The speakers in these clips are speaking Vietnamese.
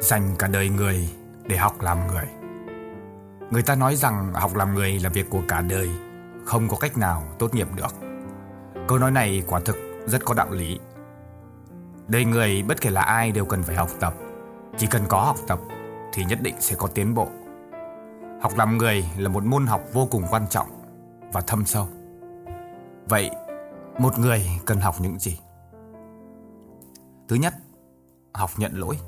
Dành cả đời người để học làm người. Người ta nói rằng học làm người là việc của cả đời Không có cách nào tốt nghiệp được. Câu nói này quả thực rất có đạo lý. Đời người bất kể là ai đều cần phải học tập. Chỉ cần có học tập thì nhất định sẽ có tiến bộ. Học làm người là một môn học vô cùng quan trọng và thâm sâu. Vậy một người cần học những gì? Thứ nhất, học nhận lỗi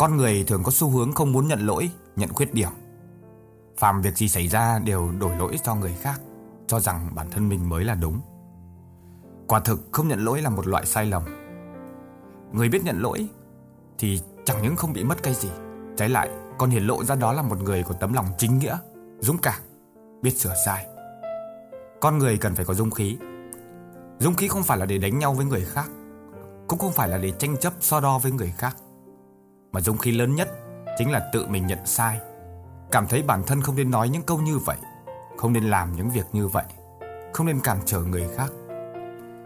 con người thường có xu hướng không muốn nhận lỗi, nhận khuyết điểm. Phàm việc gì xảy ra đều đổi lỗi cho người khác, cho rằng bản thân mình mới là đúng. Quả thực không nhận lỗi là một loại sai lầm. Người biết nhận lỗi thì chẳng những không bị mất cái gì, trái lại còn hiển lộ ra đó là một người có tấm lòng chính nghĩa, dũng cảm, biết sửa sai. Con người cần phải có dũng khí. Dũng khí không phải là để đánh nhau với người khác, cũng không phải là để tranh chấp so đo với người khác mà dũng khí lớn nhất chính là tự mình nhận sai. Cảm thấy bản thân không nên nói những câu như vậy, Không nên làm những việc như vậy, Không nên cản trở người khác.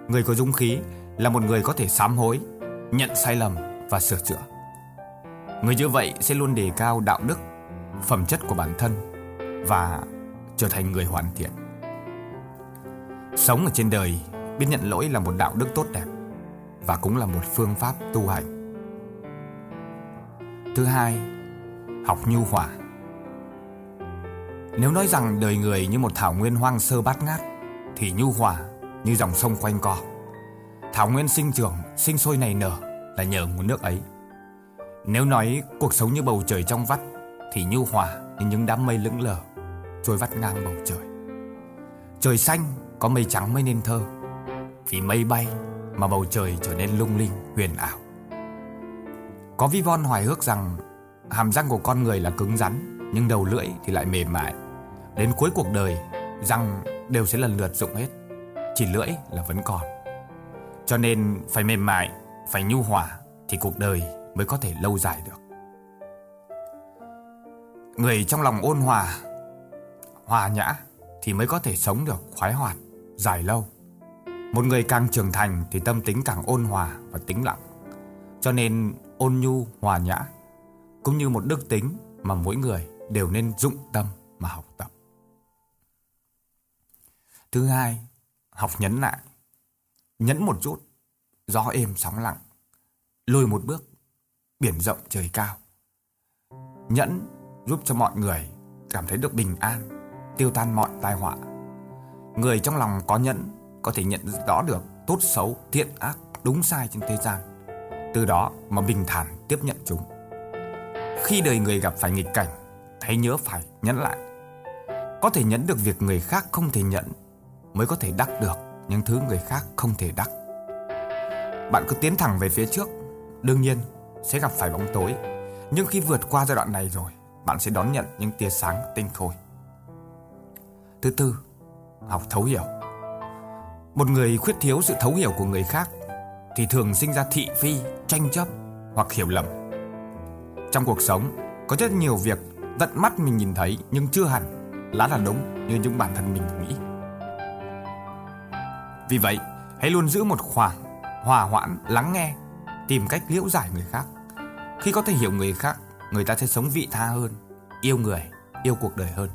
Người có dũng khí là một người có thể sám hối, Nhận sai lầm và sửa chữa. Người như vậy sẽ luôn đề cao đạo đức, Phẩm chất của bản thân Và trở thành người hoàn thiện. Sống ở trên đời, Biết nhận lỗi là một đạo đức tốt đẹp Và cũng là một phương pháp tu hành. Thứ hai, học nhu hòa. Nếu nói rằng đời người như một thảo nguyên hoang sơ bát ngát, thì nhu hòa như dòng sông quanh co. Thảo nguyên sinh trưởng, sinh sôi nảy nở là nhờ nguồn nước ấy. Nếu nói cuộc sống như bầu trời trong vắt, thì nhu hòa như những đám mây lững lờ, trôi vắt ngang bầu trời. Trời xanh có mây trắng mới nên thơ, vì mây bay mà bầu trời trở nên lung linh, huyền ảo. Có vi von hoài hước rằng hàm răng của con người là cứng rắn nhưng đầu lưỡi thì lại mềm mại. Đến cuối cuộc đời, răng đều sẽ lần lượt rụng hết, chỉ lưỡi là vẫn còn. Cho nên phải mềm mại, phải nhu hòa thì cuộc đời mới có thể lâu dài được. Người trong lòng ôn hòa, hòa nhã thì mới có thể sống được khoái hoạt, dài lâu. Một người càng trưởng thành thì tâm tính càng ôn hòa và tĩnh lặng. Cho nên ôn nhu, hòa nhã cũng như một đức tính mà mỗi người đều nên dụng tâm mà học tập. Thứ hai, học nhấn lại. Nhấn một chút, gió êm sóng lặng. Lùi một bước, biển rộng trời cao. Nhẫn giúp cho mọi người cảm thấy được bình an, tiêu tan mọi tai họa. Người trong lòng có nhẫn có thể nhận rõ được tốt xấu, thiện ác, đúng sai trên thế gian từ đó mà bình thản tiếp nhận chúng. Khi đời người gặp phải nghịch cảnh, hãy nhớ phải nhẫn lại. Có thể nhẫn được việc người khác không thể nhận, mới có thể đắc được những thứ người khác không thể đắc. Bạn cứ tiến thẳng về phía trước, đương nhiên sẽ gặp phải bóng tối, nhưng khi vượt qua giai đoạn này rồi, bạn sẽ đón nhận những tia sáng tinh khôi. Thứ tư, học thấu hiểu. Một người khuyết thiếu sự thấu hiểu của người khác thì thường sinh ra thị phi, tranh chấp hoặc hiểu lầm. Trong cuộc sống, có rất nhiều việc tận mắt mình nhìn thấy nhưng chưa hẳn là là đúng như những bản thân mình nghĩ. Vì vậy, hãy luôn giữ một khoảng hòa hoãn, lắng nghe, tìm cách liễu giải người khác. Khi có thể hiểu người khác, người ta sẽ sống vị tha hơn, yêu người, yêu cuộc đời hơn.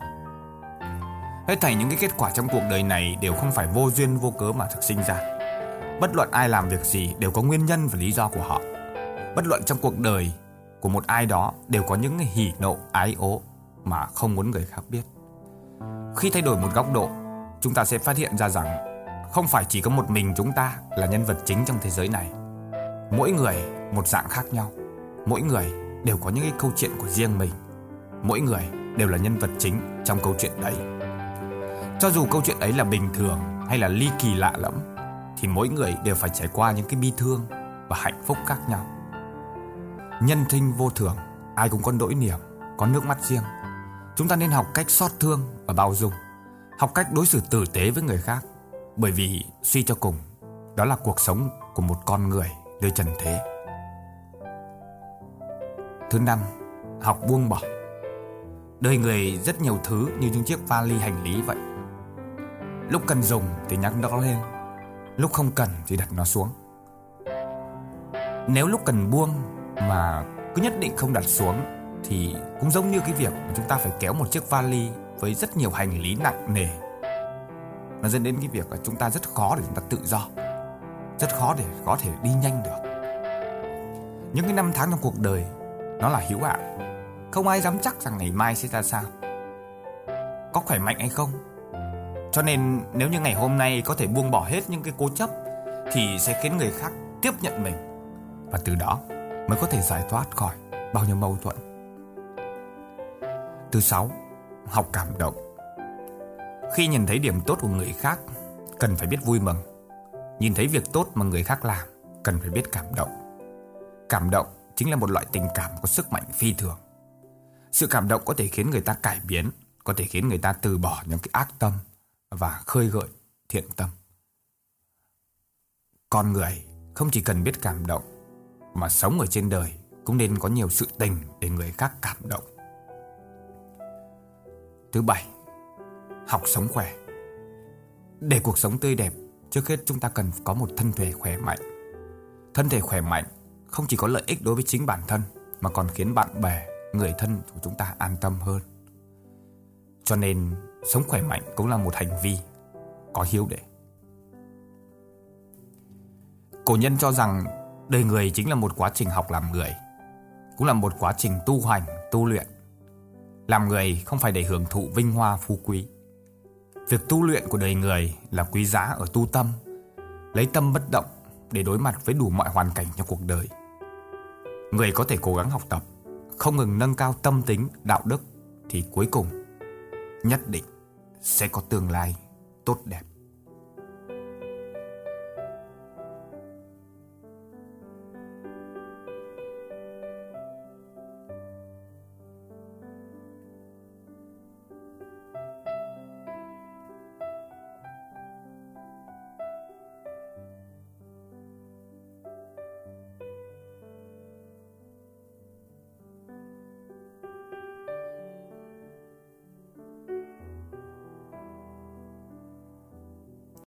Hết thảy những cái kết quả trong cuộc đời này đều không phải vô duyên vô cớ mà thực sinh ra Bất luận ai làm việc gì đều có nguyên nhân và lý do của họ. Bất luận trong cuộc đời của một ai đó đều có những hỉ nộ ái ố mà không muốn người khác biết. Khi thay đổi một góc độ, chúng ta sẽ phát hiện ra rằng không phải chỉ có một mình chúng ta là nhân vật chính trong thế giới này. Mỗi người một dạng khác nhau, mỗi người đều có những cái câu chuyện của riêng mình. Mỗi người đều là nhân vật chính trong câu chuyện đấy. Cho dù câu chuyện ấy là bình thường hay là ly kỳ lạ lẫm, thì mỗi người đều phải trải qua những cái bi thương và hạnh phúc khác nhau. Nhân sinh vô thường, ai cũng có nỗi niềm, có nước mắt riêng. Chúng ta nên học cách xót thương và bao dung, học cách đối xử tử tế với người khác, bởi vì suy cho cùng, đó là cuộc sống của một con người nơi trần thế. Thứ năm, học buông bỏ. Đời người rất nhiều thứ như những chiếc vali hành lý vậy. Lúc cần dùng thì nhắc nó lên Lúc không cần thì đặt nó xuống Nếu lúc cần buông Mà cứ nhất định không đặt xuống thì cũng giống như cái việc mà chúng ta phải kéo một chiếc vali với rất nhiều hành lý nặng nề. Nó dẫn đến cái việc là chúng ta rất khó để chúng ta tự do, rất khó để có thể đi nhanh được. Những cái năm tháng trong cuộc đời nó là hữu hạn, không ai dám chắc rằng ngày mai sẽ ra sao. Có khỏe mạnh hay không? Cho nên nếu như ngày hôm nay có thể buông bỏ hết những cái cố chấp thì sẽ khiến người khác tiếp nhận mình và từ đó mới có thể giải thoát khỏi bao nhiêu mâu thuẫn. Thứ sáu, học cảm động. Khi nhìn thấy điểm tốt của người khác, cần phải biết vui mừng. Nhìn thấy việc tốt mà người khác làm, cần phải biết cảm động. Cảm động chính là một loại tình cảm có sức mạnh phi thường. Sự cảm động có thể khiến người ta cải biến, có thể khiến người ta từ bỏ những cái ác tâm và khơi gợi thiện tâm. Con người không chỉ cần biết cảm động mà sống ở trên đời cũng nên có nhiều sự tình để người khác cảm động. Thứ bảy, học sống khỏe. Để cuộc sống tươi đẹp, trước hết chúng ta cần có một thân thể khỏe mạnh. Thân thể khỏe mạnh không chỉ có lợi ích đối với chính bản thân mà còn khiến bạn bè, người thân của chúng ta an tâm hơn. Cho nên, sống khỏe mạnh cũng là một hành vi có hiếu để. Cổ nhân cho rằng đời người chính là một quá trình học làm người, cũng là một quá trình tu hành, tu luyện. Làm người không phải để hưởng thụ vinh hoa phú quý. Việc tu luyện của đời người là quý giá ở tu tâm, lấy tâm bất động để đối mặt với đủ mọi hoàn cảnh trong cuộc đời. Người có thể cố gắng học tập, không ngừng nâng cao tâm tính, đạo đức thì cuối cùng nhất định sẽ có tương lai tốt đẹp.